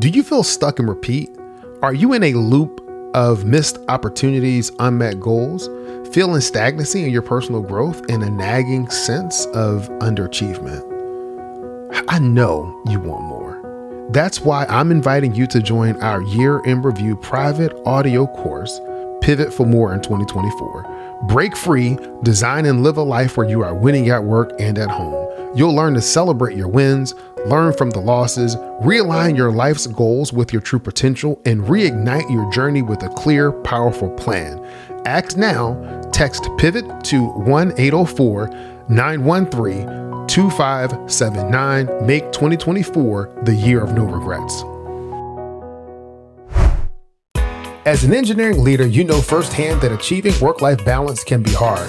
Do you feel stuck and repeat? Are you in a loop of missed opportunities, unmet goals, feeling stagnancy in your personal growth, and a nagging sense of underachievement? I know you want more. That's why I'm inviting you to join our year in review private audio course, Pivot for More in 2024. Break free, design and live a life where you are winning at work and at home. You'll learn to celebrate your wins, learn from the losses, realign your life's goals with your true potential, and reignite your journey with a clear, powerful plan. Act now, text pivot to 1 804 913 2579. Make 2024 the year of no regrets. As an engineering leader, you know firsthand that achieving work life balance can be hard.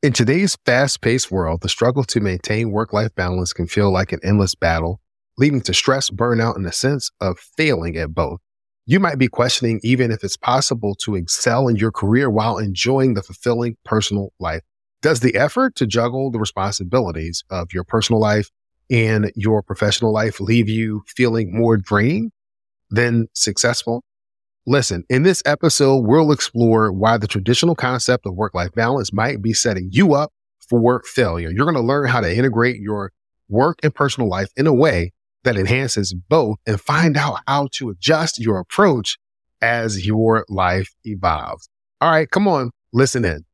In today's fast paced world, the struggle to maintain work life balance can feel like an endless battle, leading to stress, burnout, and a sense of failing at both. You might be questioning even if it's possible to excel in your career while enjoying the fulfilling personal life. Does the effort to juggle the responsibilities of your personal life and your professional life leave you feeling more drained than successful? Listen, in this episode, we'll explore why the traditional concept of work life balance might be setting you up for failure. You're going to learn how to integrate your work and personal life in a way that enhances both and find out how to adjust your approach as your life evolves. All right, come on, listen in.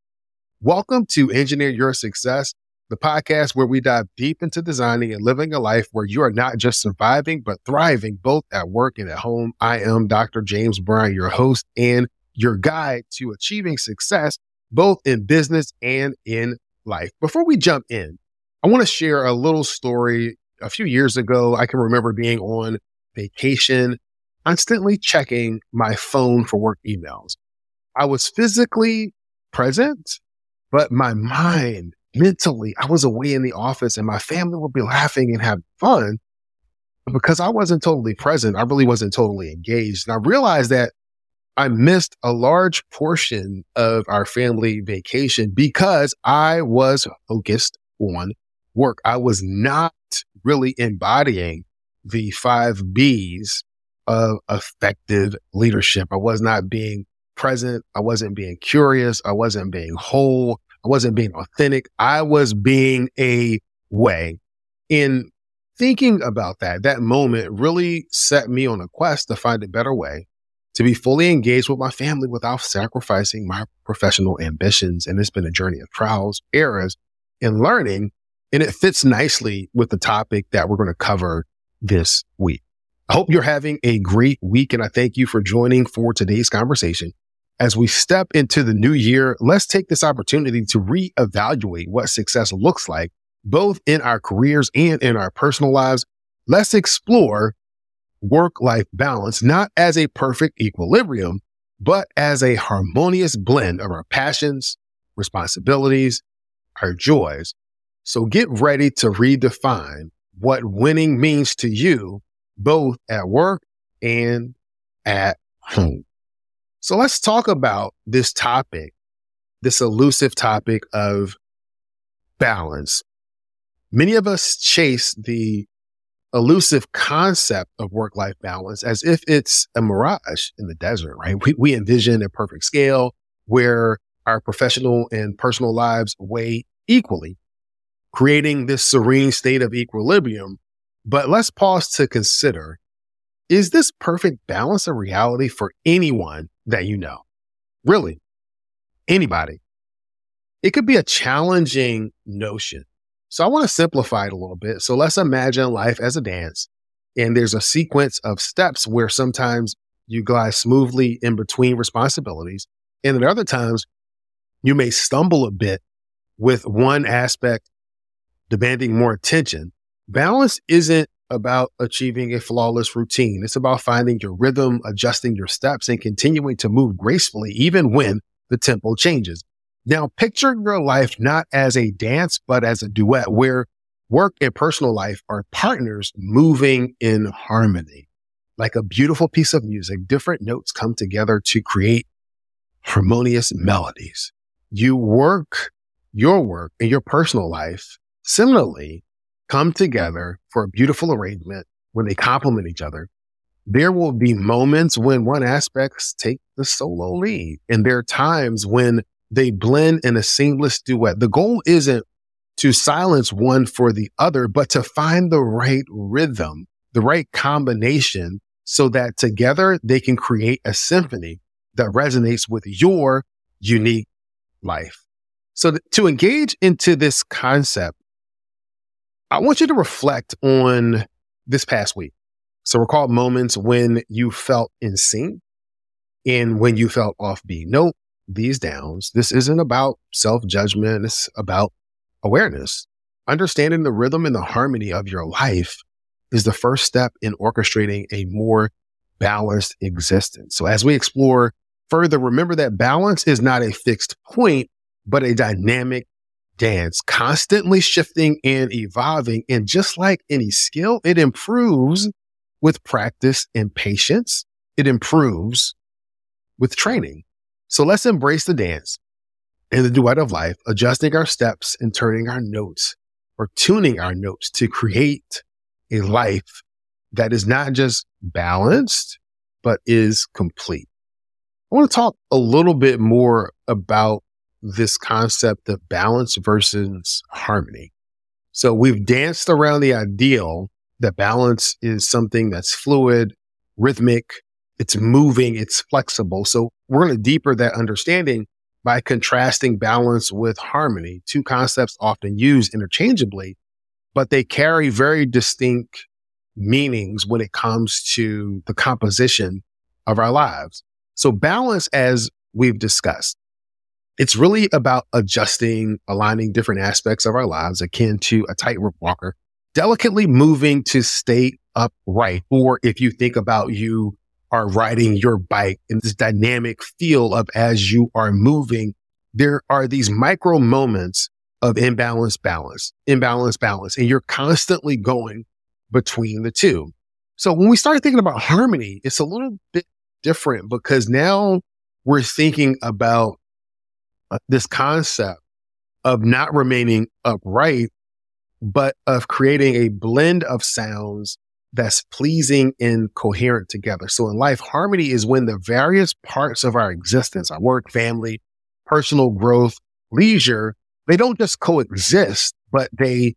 Welcome to Engineer Your Success the podcast where we dive deep into designing and living a life where you are not just surviving, but thriving both at work and at home. I am Dr. James Bryant, your host and your guide to achieving success, both in business and in life. Before we jump in, I want to share a little story. A few years ago, I can remember being on vacation, constantly checking my phone for work emails. I was physically present, but my mind mentally, I was away in the office and my family would be laughing and having fun. Because I wasn't totally present, I really wasn't totally engaged. And I realized that I missed a large portion of our family vacation because I was focused on work. I was not really embodying the five B's of effective leadership. I was not being present. I wasn't being curious. I wasn't being whole. I wasn't being authentic. I was being a way. In thinking about that, that moment really set me on a quest to find a better way to be fully engaged with my family without sacrificing my professional ambitions. And it's been a journey of trials, errors, and learning. And it fits nicely with the topic that we're going to cover this week. I hope you're having a great week. And I thank you for joining for today's conversation. As we step into the new year, let's take this opportunity to reevaluate what success looks like, both in our careers and in our personal lives. Let's explore work life balance, not as a perfect equilibrium, but as a harmonious blend of our passions, responsibilities, our joys. So get ready to redefine what winning means to you, both at work and at home. So let's talk about this topic, this elusive topic of balance. Many of us chase the elusive concept of work life balance as if it's a mirage in the desert, right? We, we envision a perfect scale where our professional and personal lives weigh equally, creating this serene state of equilibrium. But let's pause to consider is this perfect balance a reality for anyone that you know. Really, anybody. It could be a challenging notion. So I want to simplify it a little bit. So let's imagine life as a dance and there's a sequence of steps where sometimes you glide smoothly in between responsibilities. And at other times you may stumble a bit with one aspect demanding more attention. Balance isn't about achieving a flawless routine. It's about finding your rhythm, adjusting your steps, and continuing to move gracefully, even when the tempo changes. Now, picture your life not as a dance, but as a duet where work and personal life are partners moving in harmony. Like a beautiful piece of music, different notes come together to create harmonious melodies. You work your work and your personal life similarly come together for a beautiful arrangement when they complement each other. There will be moments when one aspects take the solo lead and there are times when they blend in a seamless duet. The goal isn't to silence one for the other, but to find the right rhythm, the right combination so that together they can create a symphony that resonates with your unique life. So to engage into this concept, I want you to reflect on this past week. So recall moments when you felt in sync and when you felt offbeat. Note these downs. This isn't about self judgment. It's about awareness. Understanding the rhythm and the harmony of your life is the first step in orchestrating a more balanced existence. So as we explore further, remember that balance is not a fixed point, but a dynamic dance, constantly shifting and evolving. And just like any skill, it improves with practice and patience. It improves with training. So let's embrace the dance and the duet of life, adjusting our steps and turning our notes or tuning our notes to create a life that is not just balanced, but is complete. I want to talk a little bit more about this concept of balance versus harmony. So we've danced around the ideal that balance is something that's fluid, rhythmic, it's moving, it's flexible. So we're going to deeper that understanding by contrasting balance with harmony, two concepts often used interchangeably, but they carry very distinct meanings when it comes to the composition of our lives. So balance, as we've discussed, it's really about adjusting, aligning different aspects of our lives akin to a tightrope walker, delicately moving to stay upright. Or if you think about you are riding your bike in this dynamic feel of as you are moving, there are these micro moments of imbalance, balance, imbalance, balance, and you're constantly going between the two. So when we start thinking about harmony, it's a little bit different because now we're thinking about uh, this concept of not remaining upright, but of creating a blend of sounds that's pleasing and coherent together. So in life, harmony is when the various parts of our existence, our work, family, personal growth, leisure, they don't just coexist, but they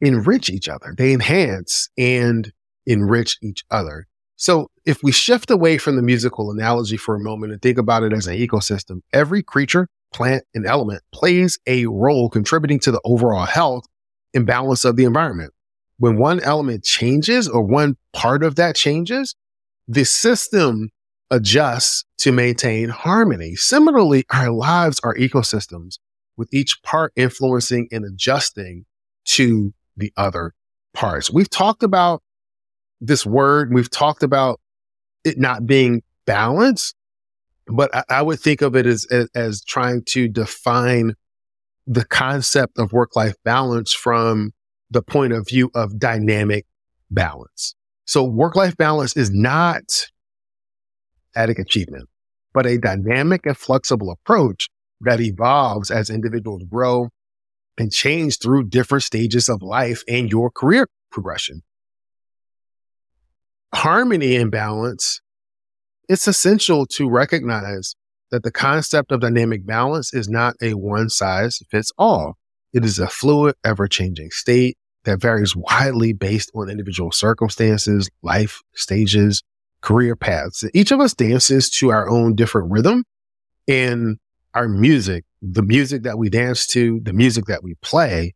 enrich each other. They enhance and enrich each other. So if we shift away from the musical analogy for a moment and think about it as an ecosystem, every creature, plant, and element plays a role contributing to the overall health and balance of the environment when one element changes or one part of that changes, the system adjusts to maintain harmony. Similarly, our lives are ecosystems with each part influencing and adjusting to the other parts. We've talked about this word. We've talked about it not being balanced, but I, I would think of it as, as, as trying to define the concept of work life balance from the point of view of dynamic balance. So work life balance is not static achievement, but a dynamic and flexible approach that evolves as individuals grow and change through different stages of life and your career progression. Harmony and balance, it's essential to recognize that the concept of dynamic balance is not a one size fits all. It is a fluid, ever changing state that varies widely based on individual circumstances, life stages, career paths. Each of us dances to our own different rhythm and our music, the music that we dance to, the music that we play,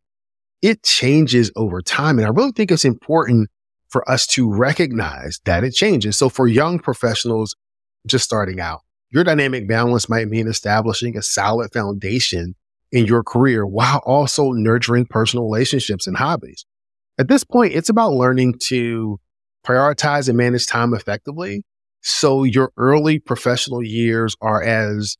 it changes over time. And I really think it's important for us to recognize that it changes. So for young professionals just starting out, your dynamic balance might mean establishing a solid foundation in your career while also nurturing personal relationships and hobbies. At this point, it's about learning to prioritize and manage time effectively. So your early professional years are as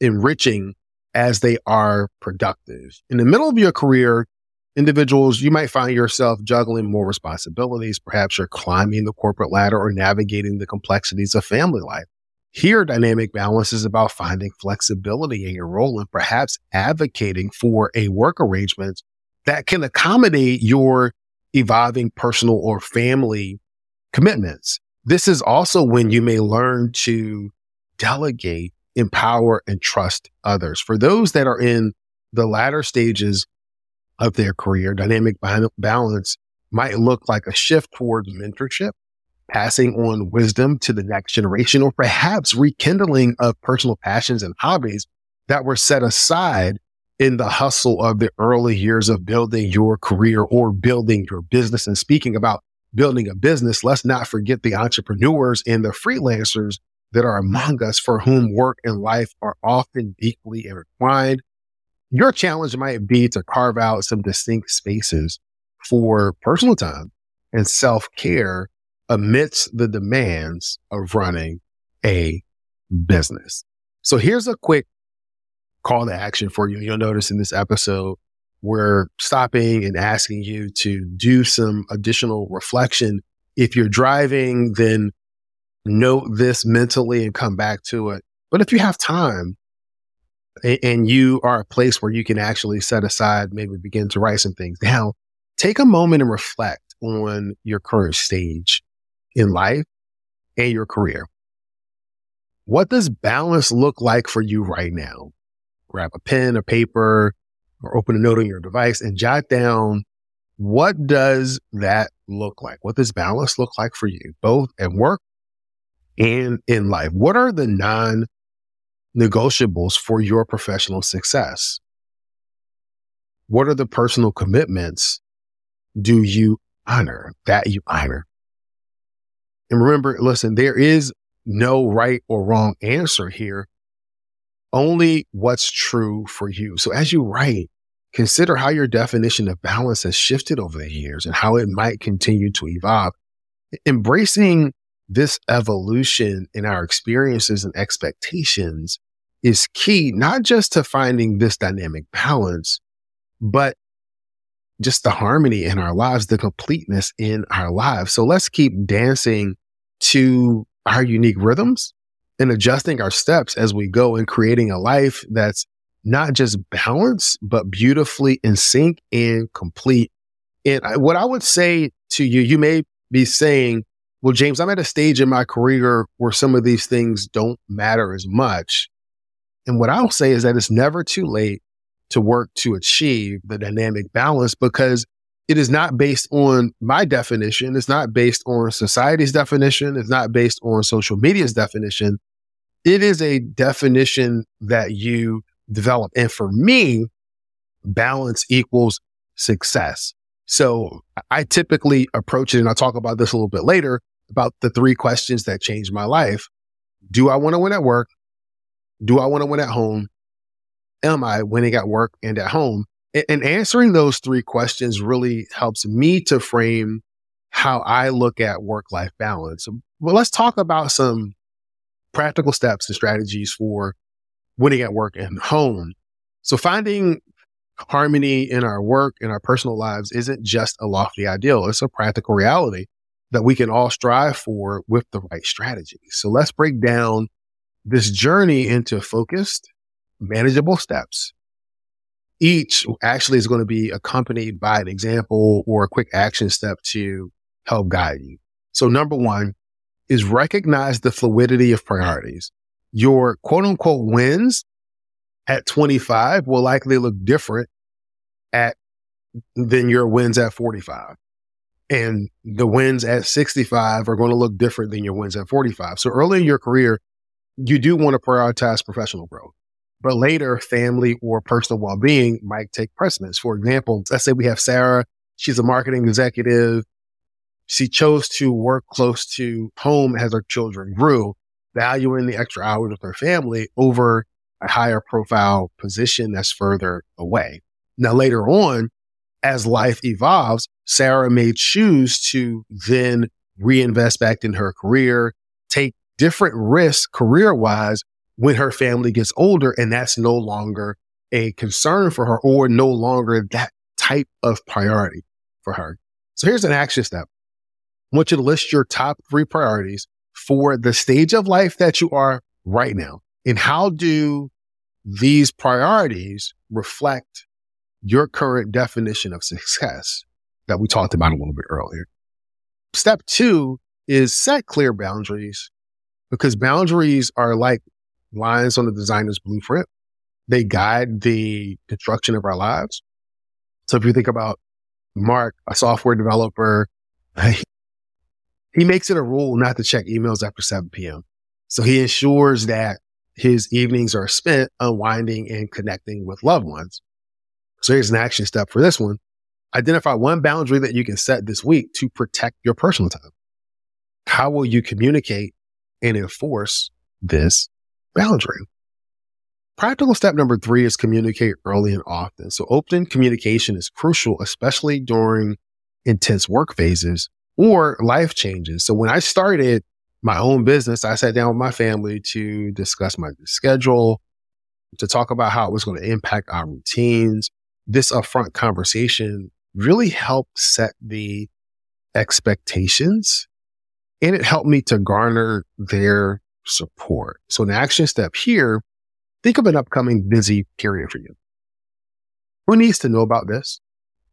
enriching as they are productive. In the middle of your career, individuals, you might find yourself juggling more responsibilities. Perhaps you're climbing the corporate ladder or navigating the complexities of family life. Here, dynamic balance is about finding flexibility in your role and perhaps advocating for a work arrangement that can accommodate your evolving personal or family commitments. This is also when you may learn to delegate, empower, and trust others. For those that are in the latter stages of their career, dynamic balance might look like a shift towards mentorship, passing on wisdom to the next generation, or perhaps rekindling of personal passions and hobbies that were set aside in the hustle of the early years of building your career or building your business. And speaking about building a business, let's not forget the entrepreneurs and the freelancers that are among us for whom work and life are often deeply intertwined. Your challenge might be to carve out some distinct spaces for personal time and self care amidst the demands of running a business. So here's a quick call to action for you. You'll notice in this episode, we're stopping and asking you to do some additional reflection. If you're driving, then note this mentally and come back to it. But if you have time and you are a place where you can actually set aside, maybe begin to write some things down, take a moment and reflect on your current stage in life and your career. What does balance look like for you right now? Grab a pen, a paper, or open a note on your device and jot down what does that look like? What does balance look like for you, both at work and in life? What are the non negotiables for your professional success? What are the personal commitments do you honor that you honor? And remember, listen, there is no right or wrong answer here, only what's true for you. So as you write, consider how your definition of balance has shifted over the years and how it might continue to evolve. Embracing this evolution in our experiences and expectations is key, not just to finding this dynamic balance, but just the harmony in our lives, the completeness in our lives. So let's keep dancing to our unique rhythms and adjusting our steps as we go and creating a life that's not just balanced, but beautifully in sync and complete. And I, what I would say to you, you may be saying, well, James, I'm at a stage in my career where some of these things don't matter as much. And what I'll say is that it's never too late to work to achieve the dynamic balance because it is not based on my definition. It's not based on society's definition. It's not based on social media's definition. It is a definition that you develop. And for me, balance equals success. So I typically approach it, and I'll talk about this a little bit later about the three questions that changed my life. Do I want to win at work? Do I want to win at home? Am I winning at work and at home? And answering those three questions really helps me to frame how I look at work life balance. Well, let's talk about some practical steps and strategies for winning at work and home. So finding harmony in our work and our personal lives isn't just a lofty ideal. It's a practical reality that we can all strive for with the right strategy. So let's break down this journey into focused, manageable steps each actually is going to be accompanied by an example or a quick action step to help guide you. So number one is recognize the fluidity of priorities. Your quote unquote wins at 25 will likely look different at than your wins at 45. And the wins at 65 are going to look different than your wins at 45. So early in your career, you do want to prioritize professional growth. But later, family or personal well being might take precedence. For example, let's say we have Sarah. She's a marketing executive. She chose to work close to home as her children grew, valuing the extra hours with her family over a higher profile position that's further away. Now, later on as life evolves, Sarah may choose to then reinvest back in her career, take different risks career wise when her family gets older. And that's no longer a concern for her or no longer that type of priority for her. So here's an action step. I want you to list your top three priorities for the stage of life that you are right now. And how do these priorities reflect your current definition of success that we talked about a little bit earlier? Step two is set clear boundaries because boundaries are like lines on the designer's blueprint. They guide the construction of our lives. So if you think about Mark, a software developer, he makes it a rule not to check emails after 7 p.m. So he ensures that his evenings are spent unwinding and connecting with loved ones. So here's an action step for this one. Identify one boundary that you can set this week to protect your personal time. How will you communicate and enforce this boundary? Practical step number three is communicate early and often. So open communication is crucial, especially during intense work phases or life changes. So when I started my own business, I sat down with my family to discuss my schedule, to talk about how it was going to impact our routines. This upfront conversation really helped set the expectations and it helped me to garner their support. So an action step here, think of an upcoming busy period for you. Who needs to know about this?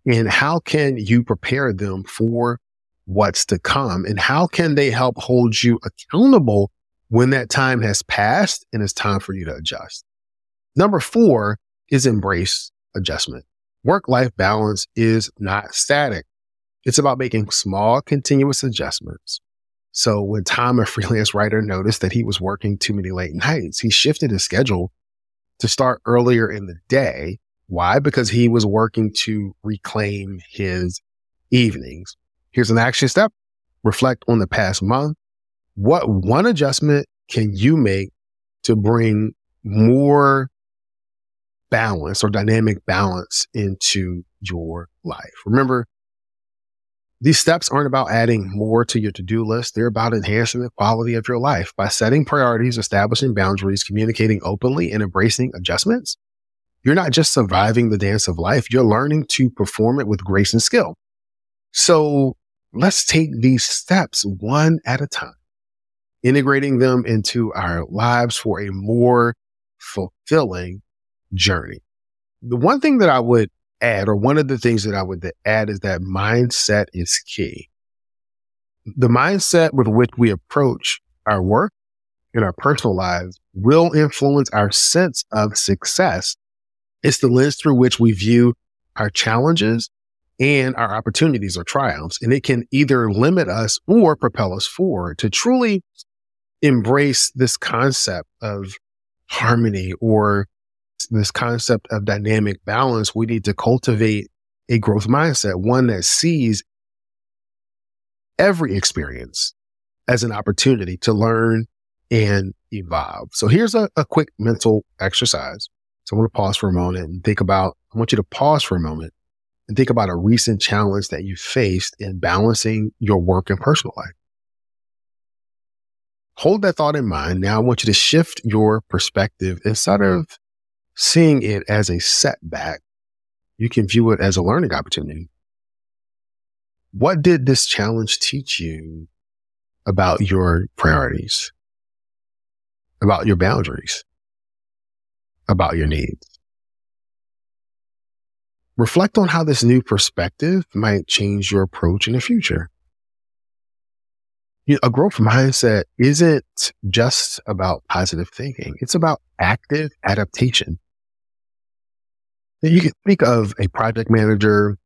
And how can you prepare them for what's to come? And how can they help hold you accountable when that time has passed and it's time for you to adjust? Number four is embrace adjustment. Work life balance is not static. It's about making small, continuous adjustments. So when Tom, a freelance writer, noticed that he was working too many late nights, he shifted his schedule to start earlier in the day. Why? Because he was working to reclaim his evenings. Here's an action step. Reflect on the past month. What one adjustment can you make to bring more balance or dynamic balance into your life? Remember, these steps aren't about adding more to your to-do list. They're about enhancing the quality of your life by setting priorities, establishing boundaries, communicating openly, and embracing adjustments. You're not just surviving the dance of life. You're learning to perform it with grace and skill. So let's take these steps one at a time, integrating them into our lives for a more fulfilling journey. The one thing that I would add, or one of the things that I would add is that mindset is key. The mindset with which we approach our work in our personal lives will influence our sense of success. It's the lens through which we view our challenges and our opportunities or triumphs. And it can either limit us or propel us forward to truly embrace this concept of harmony or this concept of dynamic balance. We need to cultivate a growth mindset, one that sees every experience as an opportunity to learn and evolve. So here's a, a quick mental exercise. So I'm going to pause for a moment and think about, I want you to pause for a moment and think about a recent challenge that you faced in balancing your work and personal life. Hold that thought in mind. Now I want you to shift your perspective instead of seeing it as a setback. You can view it as a learning opportunity. What did this challenge teach you about your priorities, about your boundaries, about your needs? Reflect on how this new perspective might change your approach in the future. You know, a growth mindset isn't just about positive thinking. It's about active adaptation. You can think of a project manager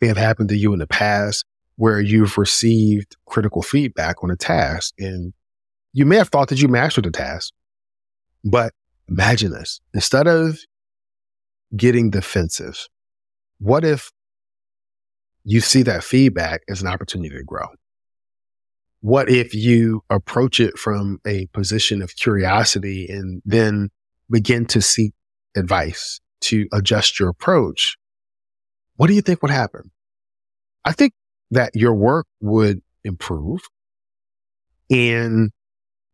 may have happened to you in the past where you've received critical feedback on a task and you may have thought that you mastered the task, but imagine this. Instead of getting defensive? What if you see that feedback as an opportunity to grow? What if you approach it from a position of curiosity and then begin to seek advice to adjust your approach what do you think would happen? I think that your work would improve and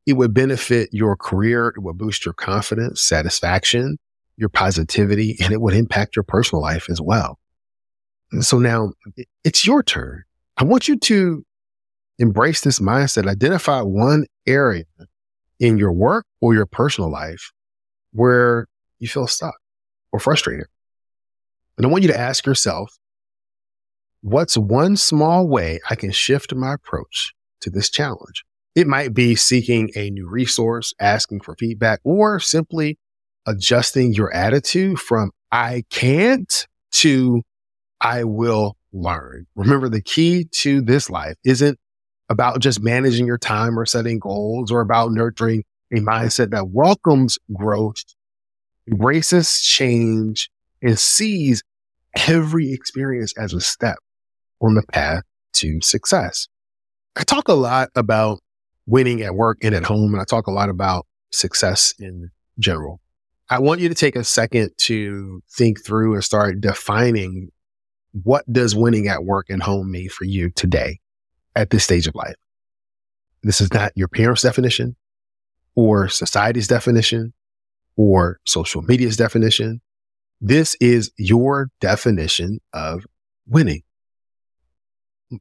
it would benefit your career. It would boost your confidence, satisfaction, your positivity, and it would impact your personal life as well. And so now it's your turn. I want you to embrace this mindset, identify one area in your work or your personal life where you feel stuck or frustrated. And I want you to ask yourself, what's one small way I can shift my approach to this challenge? It might be seeking a new resource, asking for feedback, or simply adjusting your attitude from I can't to I will learn. Remember, the key to this life isn't about just managing your time or setting goals or about nurturing a mindset that welcomes growth, embraces change, and sees every experience as a step on the path to success. I talk a lot about winning at work and at home, and I talk a lot about success in general. I want you to take a second to think through and start defining what does winning at work and home mean for you today at this stage of life? This is not your parents' definition or society's definition or social media's definition. This is your definition of winning.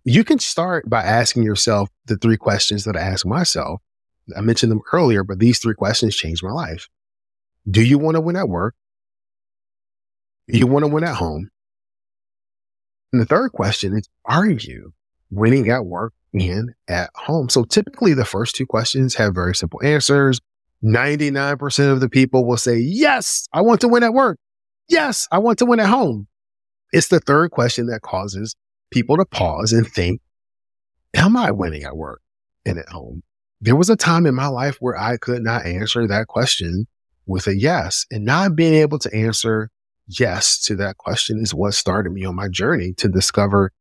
You can start by asking yourself the three questions that I ask myself. I mentioned them earlier, but these three questions changed my life. Do you want to win at work? Do you want to win at home? And the third question is, are you winning at work and at home? So typically the first two questions have very simple answers. 99% of the people will say, yes, I want to win at work. Yes, I want to win at home. It's the third question that causes people to pause and think, am I winning at work and at home? There was a time in my life where I could not answer that question with a yes and not being able to answer yes to that question is what started me on my journey to discover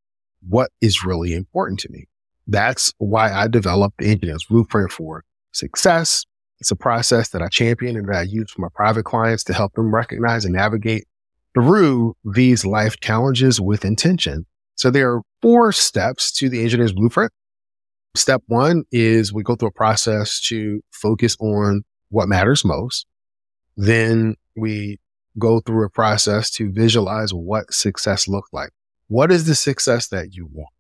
what is really important to me. That's why I developed the engineer's blueprint for success. It's a process that I champion and that I use for my private clients to help them recognize and navigate through these life challenges with intention. So there are four steps to the engineer's blueprint. Step one is we go through a process to focus on what matters most. Then we go through a process to visualize what success looks like. What is the success that you want?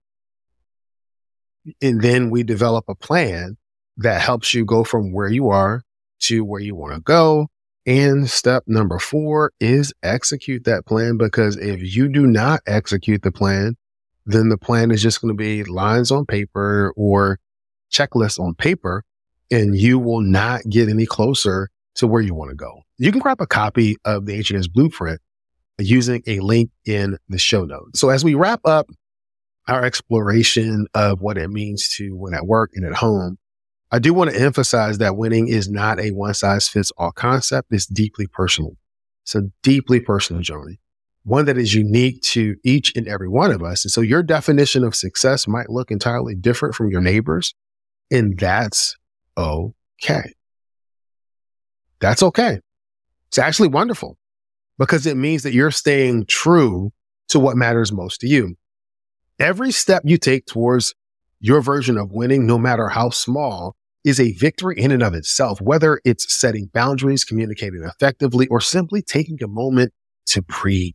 And then we develop a plan that helps you go from where you are to where you want to go. And step number four is execute that plan because if you do not execute the plan, then the plan is just going to be lines on paper or checklists on paper, and you will not get any closer to where you want to go. You can grab a copy of the HNS blueprint using a link in the show notes. So as we wrap up our exploration of what it means to win at work and at home, I do want to emphasize that winning is not a one size fits all concept. It's deeply personal. It's a deeply personal journey, one that is unique to each and every one of us. And so your definition of success might look entirely different from your neighbors. And that's okay. That's okay. It's actually wonderful because it means that you're staying true to what matters most to you. Every step you take towards your version of winning, no matter how small, is a victory in and of itself, whether it's setting boundaries, communicating effectively, or simply taking a moment to breathe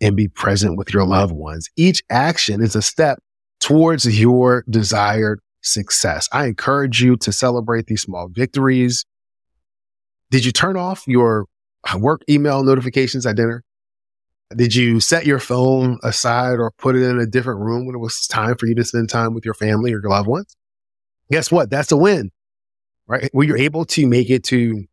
and be present with your loved ones. Each action is a step towards your desired success. I encourage you to celebrate these small victories. Did you turn off your uh, work email notifications at dinner? Did you set your phone aside or put it in a different room when it was time for you to spend time with your family or your loved ones? Guess what? That's a win, right? When you're able to make it to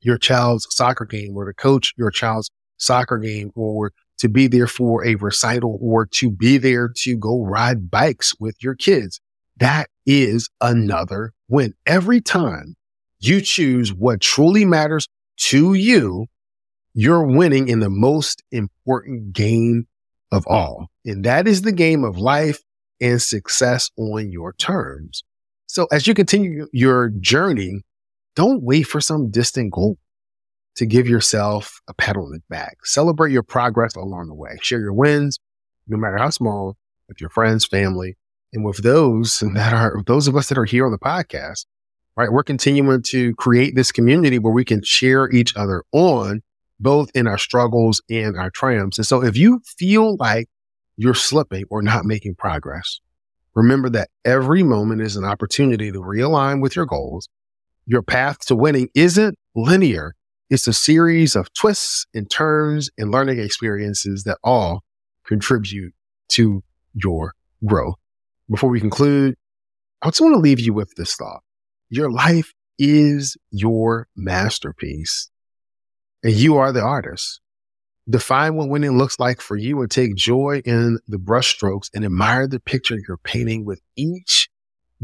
your child's soccer game or to coach your child's soccer game or to be there for a recital or to be there to go ride bikes with your kids. That is another win. Every time you choose what truly matters to you, you're winning in the most important game of all. And that is the game of life and success on your terms. So as you continue your journey, don't wait for some distant goal to give yourself a pat on the back. Celebrate your progress along the way. Share your wins, no matter how small, with your friends, family, and with those that are those of us that are here on the podcast, right? We're continuing to create this community where we can cheer each other on, both in our struggles and our triumphs. And so if you feel like you're slipping or not making progress, remember that every moment is an opportunity to realign with your goals. Your path to winning isn't linear. It's a series of twists and turns and learning experiences that all contribute to your growth. Before we conclude, I just want to leave you with this thought. Your life is your masterpiece and you are the artist. Define what winning looks like for you and take joy in the brushstrokes and admire the picture you're painting with each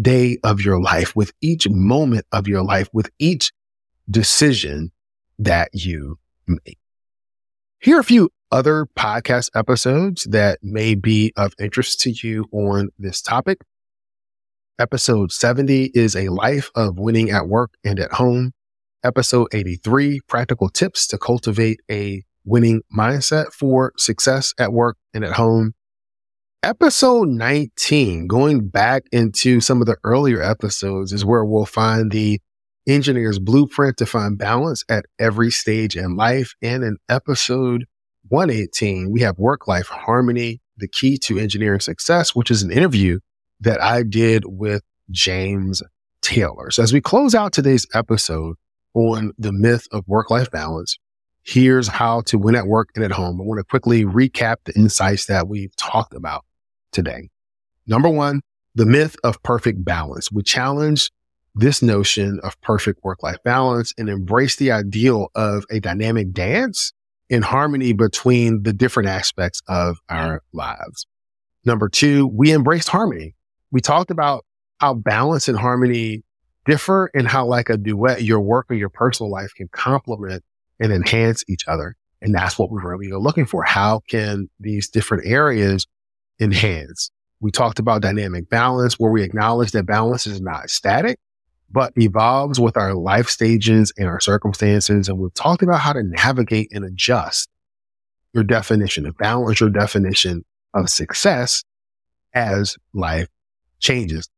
day of your life, with each moment of your life, with each decision that you make. Here are a few other podcast episodes that may be of interest to you on this topic. Episode 70 is a life of winning at work and at home. Episode 83, practical tips to cultivate a winning mindset for success at work and at home. Episode 19, going back into some of the earlier episodes is where we'll find the engineer's blueprint to find balance at every stage in life. And in episode 118, we have work life harmony, the key to engineering success, which is an interview that I did with James Taylor. So as we close out today's episode on the myth of work life balance, here's how to win at work and at home. I want to quickly recap the insights that we've talked about today. Number one, the myth of perfect balance. We challenge this notion of perfect work life balance and embrace the ideal of a dynamic dance in harmony between the different aspects of our lives. Number two, we embraced harmony. We talked about how balance and harmony differ and how like a duet, your work or your personal life can complement and enhance each other. And that's what we're really looking for. How can these different areas enhance? We talked about dynamic balance where we acknowledge that balance is not static, but evolves with our life stages and our circumstances. And we've talked about how to navigate and adjust your definition of balance, your definition of success as life changes.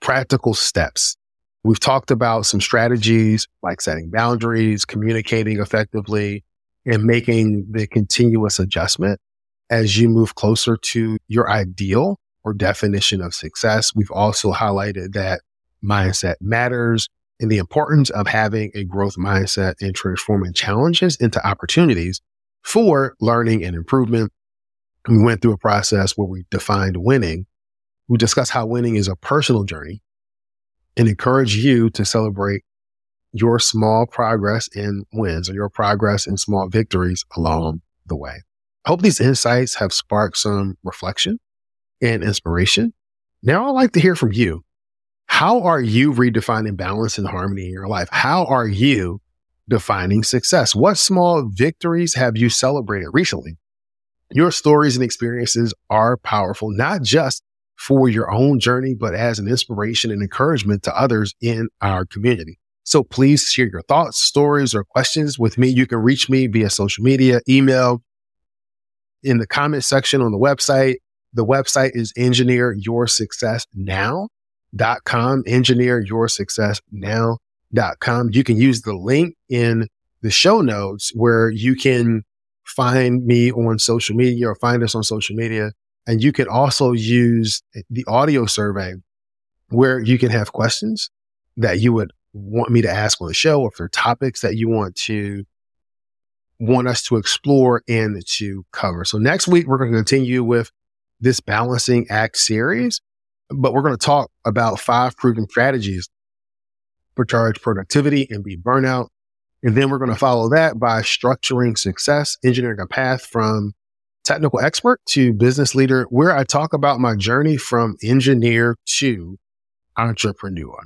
Practical steps. We've talked about some strategies like setting boundaries, communicating effectively, and making the continuous adjustment as you move closer to your ideal or definition of success. We've also highlighted that mindset matters and the importance of having a growth mindset and transforming challenges into opportunities for learning and improvement. We went through a process where we defined winning. We discussed how winning is a personal journey and encourage you to celebrate your small progress in wins or your progress in small victories along the way. I hope these insights have sparked some reflection and inspiration. Now I'd like to hear from you. How are you redefining balance and harmony in your life? How are you defining success? What small victories have you celebrated recently? Your stories and experiences are powerful, not just for your own journey, but as an inspiration and encouragement to others in our community. So please share your thoughts, stories, or questions with me. You can reach me via social media, email, in the comment section on the website. The website is engineer your success now com. Engineer your success now.com. You can use the link in the show notes where you can find me on social media or find us on social media. And you can also use the audio survey where you can have questions that you would want me to ask on the show, or are topics that you want to want us to explore and to cover. So next week, we're going to continue with this balancing act series but we're going to talk about five proven strategies for charge productivity and be burnout. And then we're going to follow that by structuring success, engineering a path from technical expert to business leader, where I talk about my journey from engineer to entrepreneur.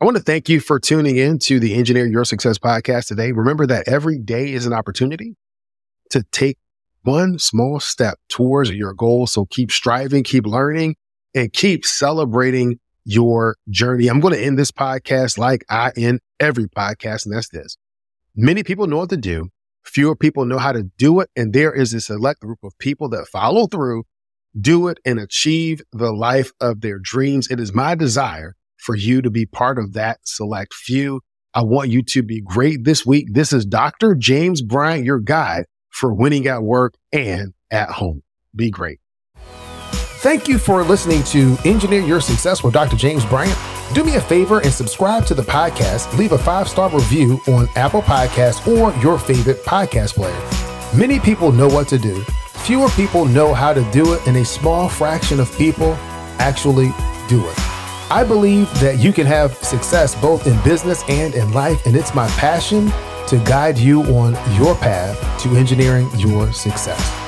I want to thank you for tuning in to the Engineer Your Success podcast today. Remember that every day is an opportunity to take one small step towards your goal. So keep striving, keep learning, and keep celebrating your journey. I'm going to end this podcast like I end every podcast, and that's this. Many people know what to do. Fewer people know how to do it. And there is a select group of people that follow through do it, and achieve the life of their dreams. It is my desire for you to be part of that select few. I want you to be great this week. This is Dr. James Bryant, your guide for winning at work and at home. Be great. Thank you for listening to Engineer Your Success with Dr. James Bryant. Do me a favor and subscribe to the podcast. Leave a five star review on Apple Podcasts or your favorite podcast player. Many people know what to do, fewer people know how to do it, and a small fraction of people actually do it. I believe that you can have success both in business and in life, and it's my passion to guide you on your path to engineering your success.